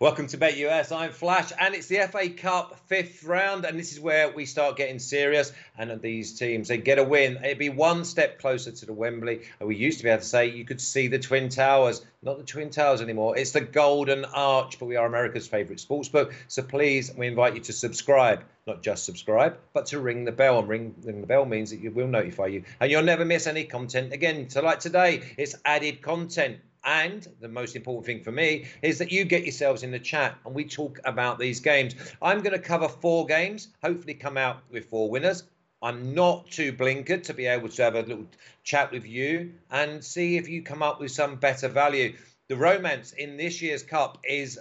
Welcome to Bet US. I'm Flash, and it's the FA Cup fifth round, and this is where we start getting serious. And these teams, they get a win. It'd be one step closer to the Wembley. And we used to be able to say you could see the Twin Towers, not the Twin Towers anymore. It's the Golden Arch, but we are America's favourite sportsbook. So please, we invite you to subscribe. Not just subscribe, but to ring the bell. And ring, ring the bell means that it will notify you, and you'll never miss any content again. So, like today, it's added content and the most important thing for me is that you get yourselves in the chat and we talk about these games. I'm going to cover four games, hopefully, come out with four winners. I'm not too blinkered to be able to have a little chat with you and see if you come up with some better value. The romance in this year's cup is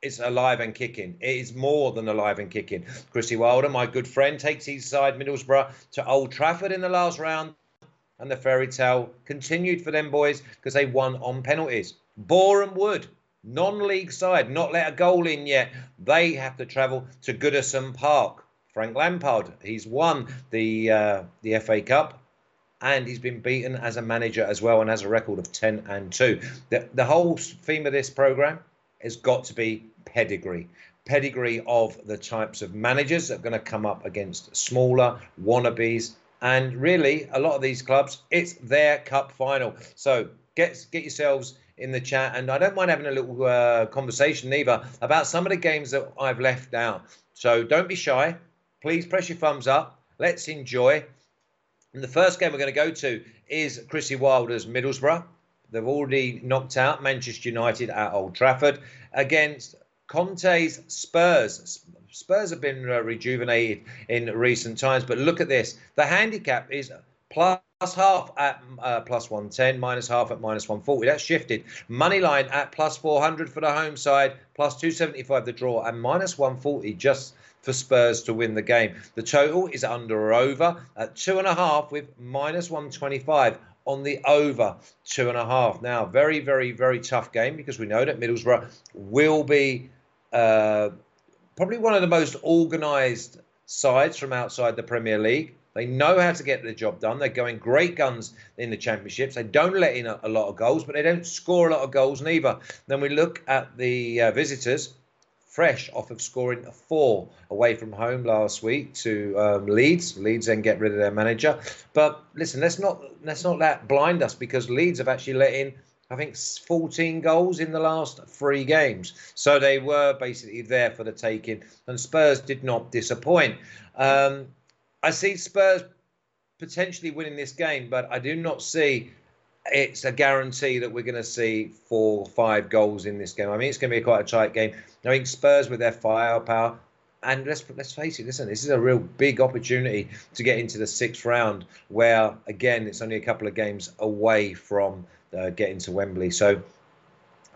is alive and kicking. It is more than alive and kicking. Chrissy Wilder, my good friend, takes his side Middlesbrough to Old Trafford in the last round and the fairy tale continued for them boys because they won on penalties. Boreham Wood, non-league side, not let a goal in yet. They have to travel to Goodison Park. Frank Lampard, he's won the uh, the FA Cup, and he's been beaten as a manager as well, and has a record of ten and two. The the whole theme of this program has got to be pedigree. Pedigree of the types of managers that are going to come up against smaller wannabes and really, a lot of these clubs, it's their cup final. So get get yourselves in the chat, and I don't mind having a little uh, conversation either about some of the games that I've left out. So don't be shy. Please press your thumbs up. Let's enjoy. And the first game we're going to go to is Chrissy Wilder's Middlesbrough. They've already knocked out Manchester United at Old Trafford against Conte's Spurs. Spurs have been uh, rejuvenated in recent times, but look at this. The handicap is plus half at uh, plus 110, minus half at minus 140. That's shifted. Money line at plus 400 for the home side, plus 275 the draw, and minus 140 just for Spurs to win the game. The total is under or over at two and a half with minus 125 on the over two and a half. Now, very, very, very tough game because we know that Middlesbrough will be uh, probably one of the most organised sides from outside the Premier League. They know how to get the job done. They're going great guns in the championships. They don't let in a, a lot of goals, but they don't score a lot of goals neither. Then we look at the uh, visitors, fresh off of scoring four away from home last week to um, Leeds. Leeds then get rid of their manager. But listen, let's not let's not let blind us because Leeds have actually let in I think 14 goals in the last three games. So they were basically there for the taking, and Spurs did not disappoint. Um, I see Spurs potentially winning this game, but I do not see it's a guarantee that we're going to see four or five goals in this game. I mean, it's going to be quite a tight game. I think Spurs with their firepower, and let's let's face it, listen, this is a real big opportunity to get into the sixth round, where again it's only a couple of games away from uh, getting to Wembley. So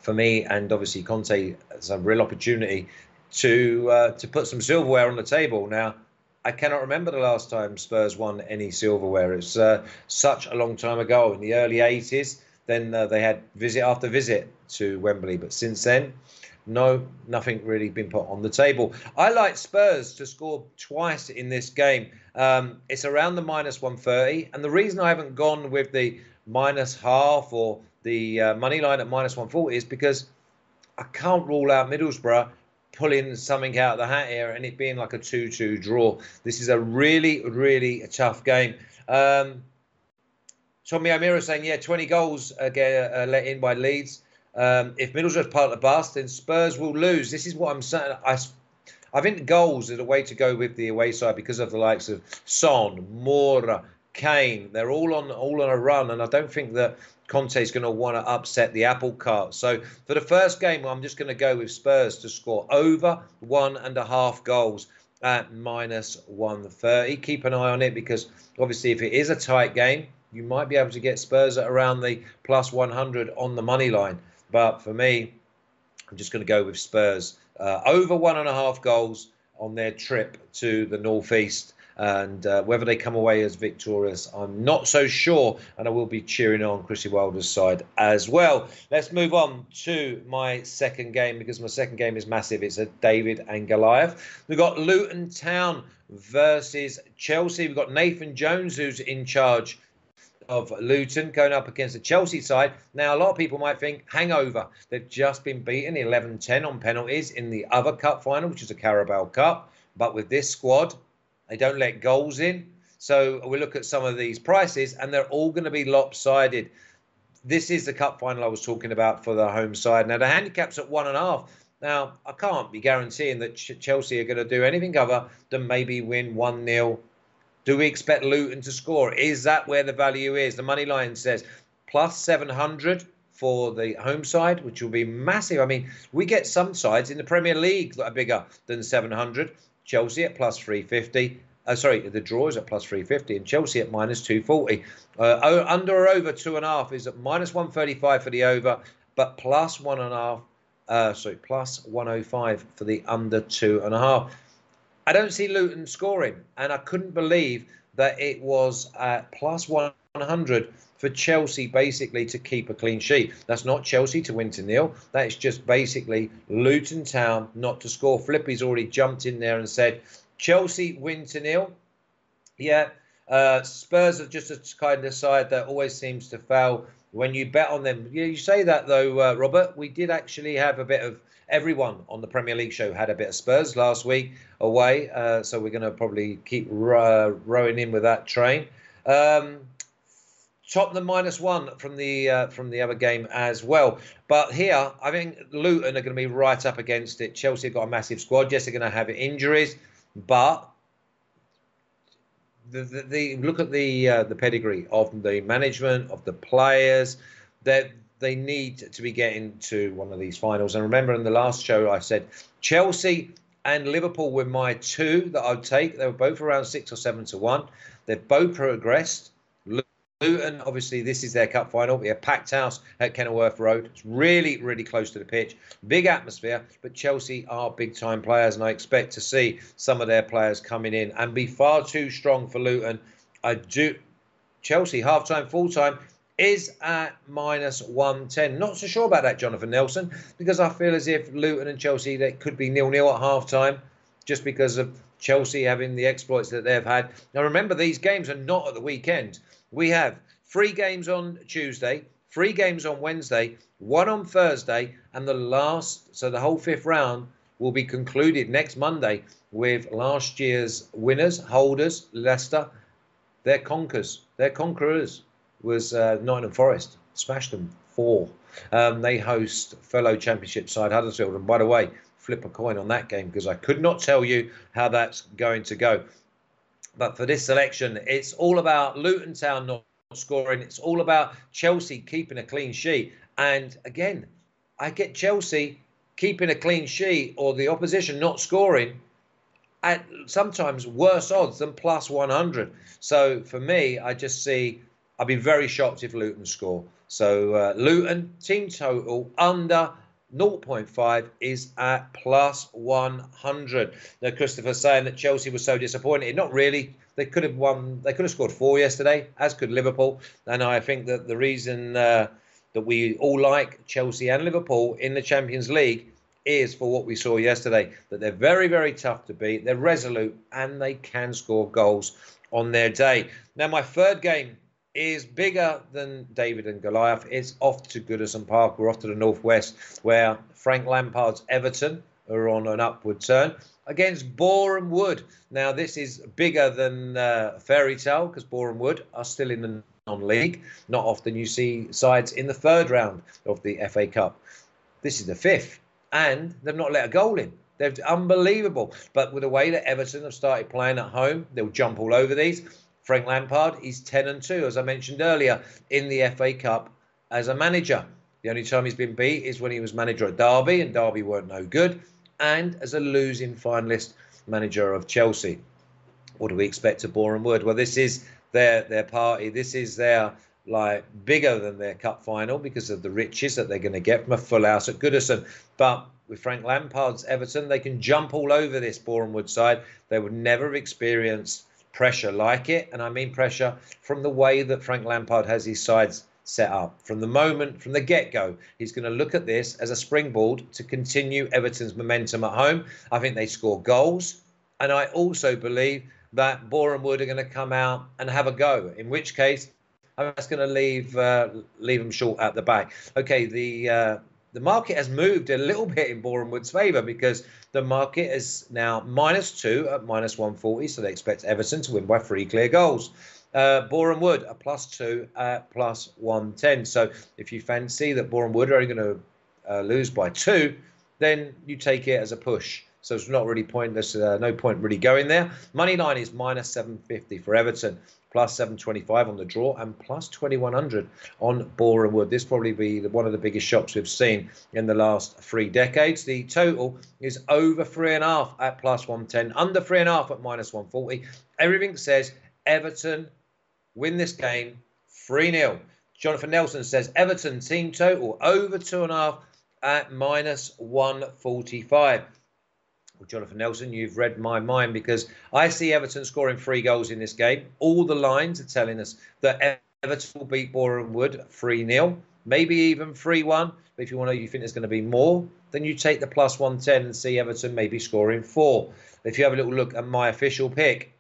for me, and obviously Conte, it's a real opportunity to uh, to put some silverware on the table. Now, I cannot remember the last time Spurs won any silverware. It's uh, such a long time ago in the early 80s. Then uh, they had visit after visit to Wembley, but since then, no, nothing really been put on the table. I like Spurs to score twice in this game. Um, it's around the minus 130, and the reason I haven't gone with the minus half or the uh, money line at minus 140 is because I can't rule out Middlesbrough pulling something out of the hat here and it being like a 2 2 draw. This is a really, really tough game. Um, Tommy O'Meara saying, yeah, 20 goals get, uh, let in by Leeds. Um, if Middlesbrough's part of the bus, then Spurs will lose. This is what I'm saying. I, I think goals is a way to go with the away side because of the likes of Son, Moura, Kane. They're all on all on a run, and I don't think that Conte is going to want to upset the apple cart. So for the first game, I'm just going to go with Spurs to score over one and a half goals at minus 130. Keep an eye on it because obviously, if it is a tight game, you might be able to get Spurs at around the plus 100 on the money line. But for me, I'm just going to go with Spurs uh, over one and a half goals on their trip to the northeast and uh, whether they come away as victorious, I'm not so sure. And I will be cheering on Chrissy Wilder's side as well. Let's move on to my second game because my second game is massive. It's a David and Goliath. We've got Luton Town versus Chelsea. We've got Nathan Jones who's in charge of Luton going up against the Chelsea side. Now, a lot of people might think hangover. They've just been beaten 11 10 on penalties in the other cup final, which is a Carabao Cup. But with this squad, they don't let goals in. So we look at some of these prices, and they're all going to be lopsided. This is the cup final I was talking about for the home side. Now, the handicap's at one and a half. Now, I can't be guaranteeing that Chelsea are going to do anything other than maybe win 1 0 do we expect Luton to score? Is that where the value is? The money line says plus 700 for the home side, which will be massive. I mean, we get some sides in the Premier League that are bigger than 700. Chelsea at plus 350. Uh, sorry, the draw is at plus 350 and Chelsea at minus 240. Uh, under or over two and a half is at minus 135 for the over, but plus one and a half. Uh, sorry, plus 105 for the under two and a half. I don't see Luton scoring, and I couldn't believe that it was at plus 100 for Chelsea basically to keep a clean sheet. That's not Chelsea to win to nil. That is just basically Luton Town not to score. Flippy's already jumped in there and said Chelsea win to nil. Yeah, uh, Spurs are just a kind of side that always seems to fail when you bet on them. You, say that though, uh, Robert. We did actually have a bit of everyone on the Premier League show had a bit of Spurs last week away, uh, so we're going to probably keep ro- rowing in with that train. Um, Tottenham minus one from the uh, from the other game as well. But here, I think Luton are going to be right up against it. Chelsea have got a massive squad. Yes, they're going to have injuries, but the, the, the look at the uh, the pedigree of the management of the players. That they need to be getting to one of these finals. And remember, in the last show, I said Chelsea and Liverpool were my two that I'd take. They were both around six or seven to one. They've both progressed. Luton, obviously, this is their cup final. We have a packed house at Kenilworth Road. It's really, really close to the pitch. Big atmosphere, but Chelsea are big time players, and I expect to see some of their players coming in and be far too strong for Luton. I do. Chelsea half time, full time is at minus 110. Not so sure about that, Jonathan Nelson, because I feel as if Luton and Chelsea they could be nil nil at half time just because of Chelsea having the exploits that they've had. Now, remember, these games are not at the weekend. We have three games on Tuesday, three games on Wednesday, one on Thursday, and the last, so the whole fifth round will be concluded next Monday with last year's winners, holders, Leicester. They're conquerors. They're conquerors was uh, Nottingham Forest. Smashed them four. Um, they host fellow Championship side Huddersfield. And by the way, flip a coin on that game because I could not tell you how that's going to go. But for this selection, it's all about Luton Town not scoring. It's all about Chelsea keeping a clean sheet. And again, I get Chelsea keeping a clean sheet or the opposition not scoring at sometimes worse odds than plus 100. So for me, I just see I'd be very shocked if Luton score. So uh, Luton team total under 0.5 is at plus 100. Now Christopher saying that Chelsea was so disappointed. Not really. They could have won. They could have scored four yesterday, as could Liverpool. And I think that the reason uh, that we all like Chelsea and Liverpool in the Champions League is for what we saw yesterday. That they're very, very tough to beat. They're resolute and they can score goals on their day. Now my third game is bigger than David and Goliath. It's off to Goodison Park. We're off to the northwest, where Frank Lampard's Everton are on an upward turn against Boreham Wood. Now, this is bigger than uh, Fairy Tale because Boreham Wood are still in the non-league. Not often you see sides in the third round of the FA Cup. This is the fifth, and they've not let a goal in. They're unbelievable. But with the way that Everton have started playing at home, they'll jump all over these. Frank Lampard is 10 and 2, as I mentioned earlier, in the FA Cup as a manager. The only time he's been beat is when he was manager at Derby, and Derby weren't no good, and as a losing finalist manager of Chelsea. What do we expect of Boreham Wood? Well, this is their their party. This is their like bigger than their cup final because of the riches that they're going to get from a full house at Goodison. But with Frank Lampard's Everton, they can jump all over this Boreham Wood side. They would never have experienced pressure like it, and I mean pressure from the way that Frank Lampard has his sides set up. From the moment, from the get go, he's going to look at this as a springboard to continue Everton's momentum at home. I think they score goals, and I also believe that Boreham Wood are going to come out and have a go, in which case that's going to leave uh, leave them short at the back. Okay, the uh, the market has moved a little bit in Boreham Wood's favour because the market is now minus two at minus 140, so they expect Everton to win by three clear goals. Uh, Boreham Wood a plus two at plus 110. So if you fancy that Boreham Wood are only going to uh, lose by two, then you take it as a push. So it's not really pointless. Uh, no point really going there. Money line is minus 750 for Everton plus 725 on the draw and plus 2100 on Boreham Wood. This probably be one of the biggest shocks we've seen in the last three decades. The total is over three and a half at plus 110, under three and a half at minus 140. Everything says Everton win this game 3 0. Jonathan Nelson says Everton team total over two and a half at minus 145. Well, Jonathan Nelson, you've read my mind because I see Everton scoring three goals in this game. All the lines are telling us that Everton will beat Boreham Wood 3 0, maybe even 3 1. But if you want to, you think there's going to be more, then you take the plus 110 and see Everton maybe scoring four. If you have a little look at my official pick,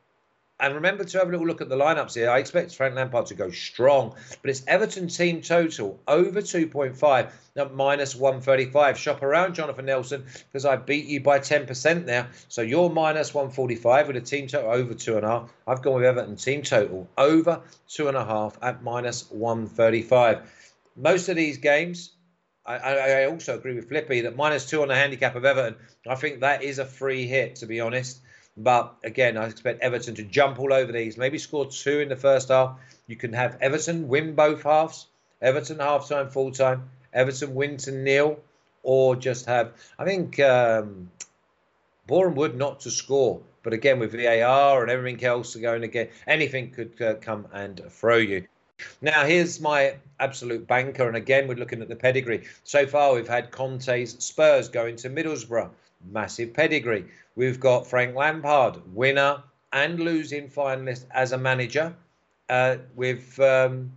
and remember to have a little look at the lineups here. I expect Frank Lampard to go strong, but it's Everton team total over 2.5 at minus 135. Shop around, Jonathan Nelson, because I beat you by 10% there. So you're minus 145 with a team total over two and a half. I've gone with Everton team total over two and a half at minus 135. Most of these games, I, I, also agree with Flippy that minus two on the handicap of Everton. I think that is a free hit, to be honest. But again, I expect Everton to jump all over these, maybe score two in the first half. You can have Everton win both halves, Everton half time, full time, Everton win to nil, or just have, I think, um, Boreham not to score. But again, with VAR and everything else going again, anything could uh, come and throw you. Now, here's my absolute banker. And again, we're looking at the pedigree. So far, we've had Conte's Spurs going to Middlesbrough massive pedigree. We've got Frank Lampard, winner and losing finalist as a manager uh, with um,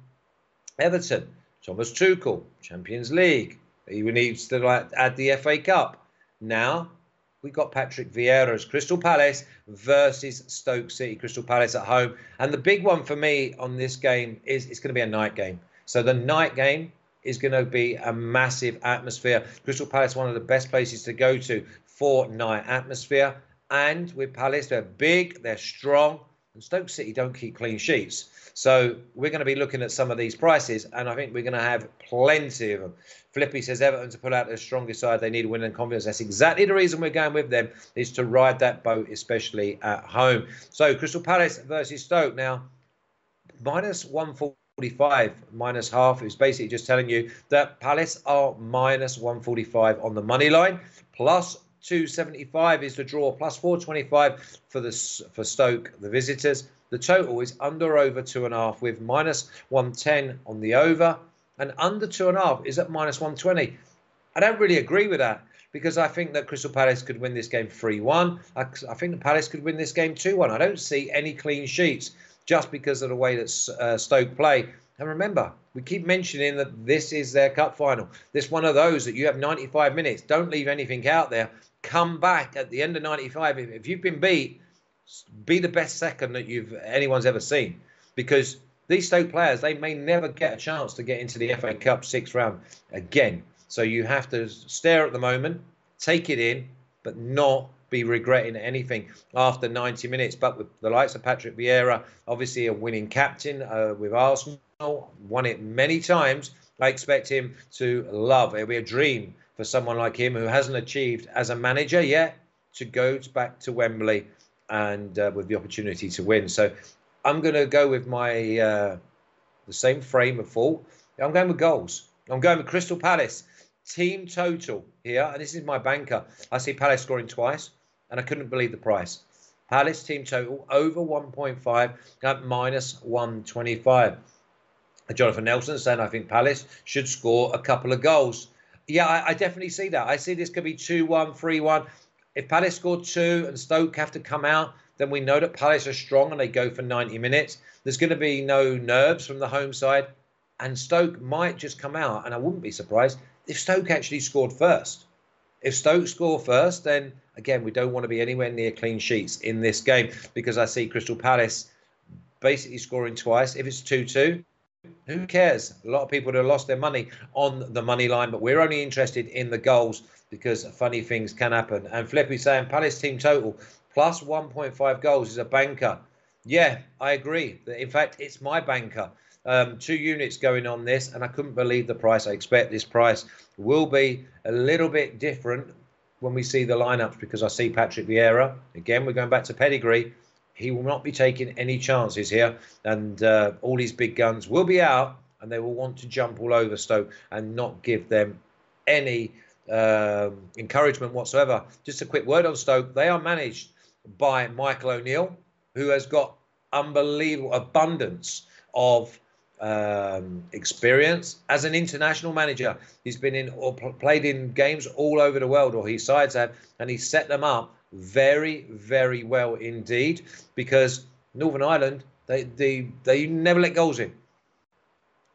Everton. Thomas Tuchel, Champions League. He needs to add the FA Cup. Now we've got Patrick Vieira's Crystal Palace versus Stoke City. Crystal Palace at home. And the big one for me on this game is it's going to be a night game. So the night game is going to be a massive atmosphere. Crystal Palace, one of the best places to go to for night atmosphere. And with Palace, they're big, they're strong, and Stoke City don't keep clean sheets. So we're going to be looking at some of these prices, and I think we're going to have plenty of them. Flippy says Everton to pull out their strongest side, they need win and confidence. That's exactly the reason we're going with them, is to ride that boat, especially at home. So Crystal Palace versus Stoke now, minus 145, minus half is basically just telling you that Palace are minus 145 on the money line, plus 275 is the draw, plus 425 for the for Stoke, the visitors. The total is under over two and a half with minus 110 on the over, and under two and a half is at minus 120. I don't really agree with that because I think that Crystal Palace could win this game 3 1. I, I think the Palace could win this game 2 1. I don't see any clean sheets just because of the way that uh, Stoke play. And remember, we keep mentioning that this is their cup final. This one of those that you have 95 minutes. Don't leave anything out there come back at the end of 95 if, you've been beat be the best second that you've anyone's ever seen. Because these Stoke players they may never get a chance to get into the FA Cup sixth round again. So you have to stare at the moment take it in but not be regretting anything after 90 minutes. But with the likes of Patrick Vieira obviously a winning captain uh, with Arsenal won it many times I expect him to love. It'll be a dream for someone like him who hasn't achieved as a manager yet to go back to Wembley and uh, with the opportunity to win. So I'm going to go with my uh, the same frame of thought. I'm going with goals. I'm going with Crystal Palace team total here, and this is my banker. I see Palace scoring twice, and I couldn't believe the price. Palace team total over 1.5 at minus 125. Jonathan Nelson saying I think Palace should score a couple of goals yeah, I, I, definitely see that. I see this could be 2 1, 3 1. If Palace score two and Stoke have to come out, then we know that Palace are strong and they go for 90 minutes. There's going to be no nerves from the home side. And Stoke might just come out. And I wouldn't be surprised if Stoke actually scored first. If Stoke score first, then again, we don't want to be anywhere near clean sheets in this game because I see Crystal Palace basically scoring twice. If it's 2 2, Who cares? A lot of people have lost their money on the money line, but we're only interested in the goals because funny things can happen. And Flippy saying Palace team total plus 1.5 goals is a banker. Yeah, I agree. In fact, it's my banker. Um, two units going on this, and I couldn't believe the price. I expect this price will be a little bit different when we see the lineups because I see Patrick Vieira. Again, we're going back to pedigree. He will not be taking any chances here, and uh, all these big guns will be out, and they will want to jump all over Stoke and not give them any um, encouragement whatsoever. Just a quick word on Stoke. They are managed by Michael O'Neill, who has got unbelievable abundance of um, experience as an international manager. He's been in or played in games all over the world, or his sides have, and he set them up very, very well indeed. Because Northern Ireland, they they they never let goals in.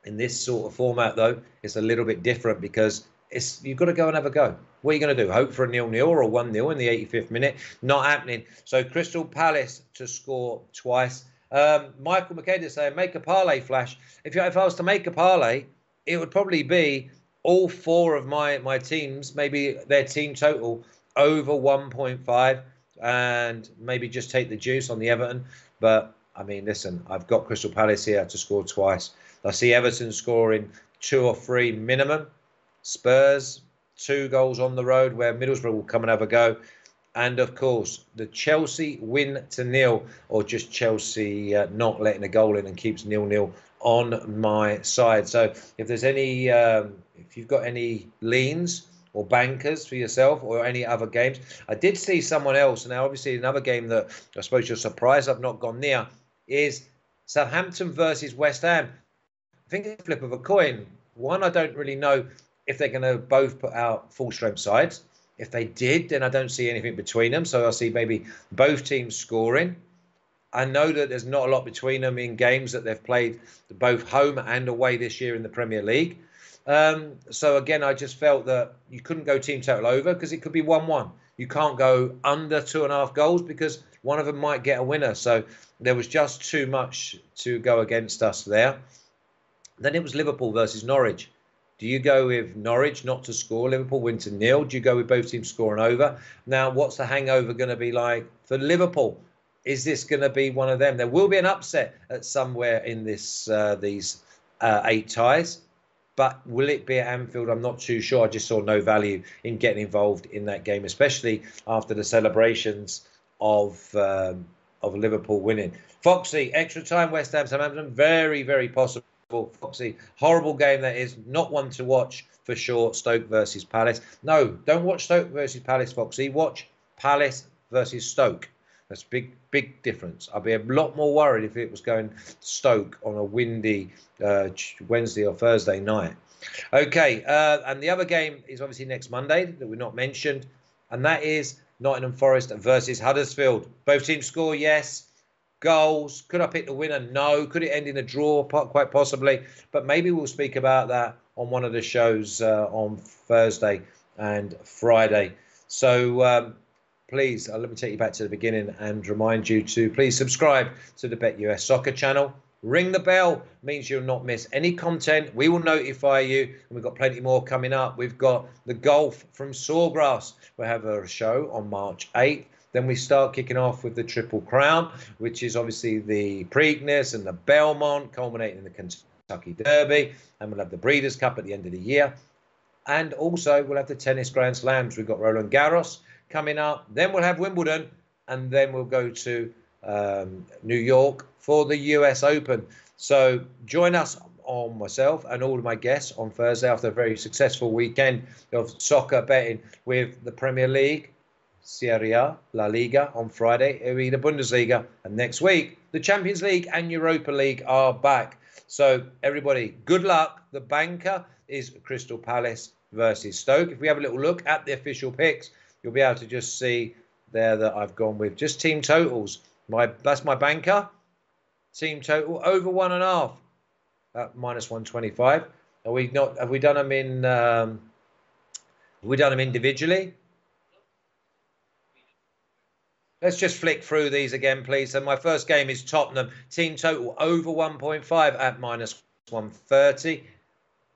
In this sort of format, though, it's a little bit different because it's you've got to go and have a go. What are you going to do? Hope for a nil nil or a one nil in the 85th minute? Not happening. So Crystal Palace to score twice. Um, Michael McKay is saying make a parlay flash. If you, if I was to make a parlay, it would probably be all four of my my teams, maybe their team total over 1.5, and maybe just take the juice on the Everton. But I mean, listen, I've got Crystal Palace here to score twice. I see Everton scoring two or three minimum. Spurs, two goals on the road where Middlesbrough will come and have a go. And of course, the Chelsea win to nil, or just Chelsea uh, not letting a goal in and keeps nil nil on my side. So if there's any, um, if you've got any leans or bankers for yourself or any other games, I did see someone else. Now, obviously, another game that I suppose you're surprised I've not gone near is Southampton versus West Ham. I think it's a flip of a coin. One, I don't really know if they're going to both put out full strength sides. If they did, then I don't see anything between them. So I see maybe both teams scoring. I know that there's not a lot between them in games that they've played both home and away this year in the Premier League. Um, so again, I just felt that you couldn't go team total over because it could be 1 1. You can't go under two and a half goals because one of them might get a winner. So there was just too much to go against us there. Then it was Liverpool versus Norwich. Do you go with Norwich not to score, Liverpool win to nil? Do you go with both teams scoring over? Now, what's the hangover going to be like for Liverpool? Is this going to be one of them? There will be an upset at somewhere in this uh, these uh, eight ties, but will it be at Anfield? I'm not too sure. I just saw no value in getting involved in that game, especially after the celebrations of um, of Liverpool winning. Foxy, extra time, West Ham, Southampton, very, very possible. Foxy. Horrible game that is. Not one to watch for sure. Stoke versus Palace. No, don't watch Stoke versus Palace, Foxy. Watch Palace versus Stoke. That's big, big difference. I'd be a lot more worried if it was going Stoke on a windy uh, Wednesday or Thursday night. Okay, uh, and the other game is obviously next Monday that we've not mentioned, and that is Nottingham Forest versus Huddersfield. Both teams score, yes goals. Could I pick the winner? No. Could it end in a draw? Quite possibly. But maybe we'll speak about that on one of the shows uh, on Thursday and Friday. So um, please, uh, let me take you back to the beginning and remind you to please subscribe to the Bet US Soccer channel. Ring the bell means you'll not miss any content. We will notify you, and we've got plenty more coming up. We've got the golf from Sawgrass. We'll have a show on March 8th. Then we start kicking off with the Triple Crown, which is obviously the Preakness and the Belmont, culminating in the Kentucky Derby. And we'll have the Breeders' Cup at the end of the year. And also, we'll have the Tennis Grand Slams. We've got Roland Garros coming up. Then we'll have Wimbledon. And then we'll go to um, New York for the US Open. So join us on myself and all of my guests on Thursday after a very successful weekend of soccer betting with the Premier League Serie A, La Liga on Friday, it'll be the Bundesliga. And next week, the Champions League and Europa League are back. So, everybody, good luck. The banker is Crystal Palace versus Stoke. If we have a little look at the official picks, you'll be able to just see there that I've gone with just team totals. My That's my banker. Team total over one and a half at minus 125. Are we not? Have we done them in? Um, have we done them individually? Let's just flick through these again, please. So my first game is Tottenham. Team total over 1.5 at minus 130.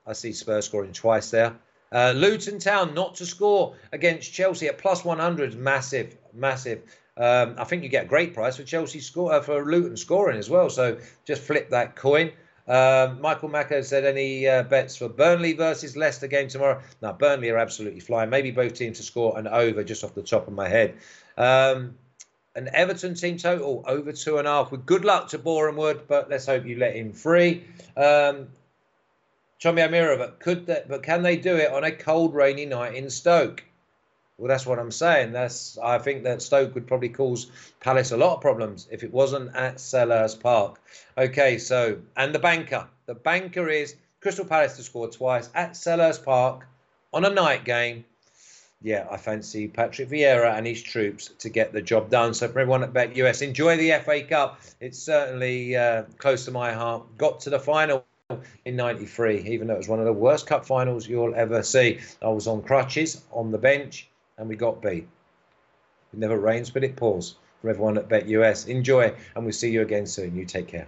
I see Spurs scoring twice there. Uh, Luton Town not to score against Chelsea at plus 100 massive, massive. Um, I think you get a great price for Chelsea score uh, for Luton scoring as well. So just flip that coin. Um, Michael Macker said any uh, bets for Burnley versus Leicester game tomorrow? Now Burnley are absolutely flying. Maybe both teams to score an over just off the top of my head. Um, an Everton team total over two and a half. With good luck to Boreham Wood, but let's hope you let him free. Um, Tommy O'Meara, but could that? But can they do it on a cold, rainy night in Stoke? Well, that's what I'm saying. That's I think that Stoke would probably cause Palace a lot of problems if it wasn't at Selhurst Park. Okay, so and the banker, the banker is Crystal Palace to score twice at Selhurst Park on a night game yeah, I fancy Patrick Vieira and his troops to get the job done. So for everyone at Bet US, enjoy the FA Cup. It's certainly uh, close to my heart. Got to the final in 93 even though it was one of the worst cup finals you'll ever see. I was on crutches on the bench and we got beat. It never rains but it pours. For everyone at bet us enjoy and we'll see you again soon. You take care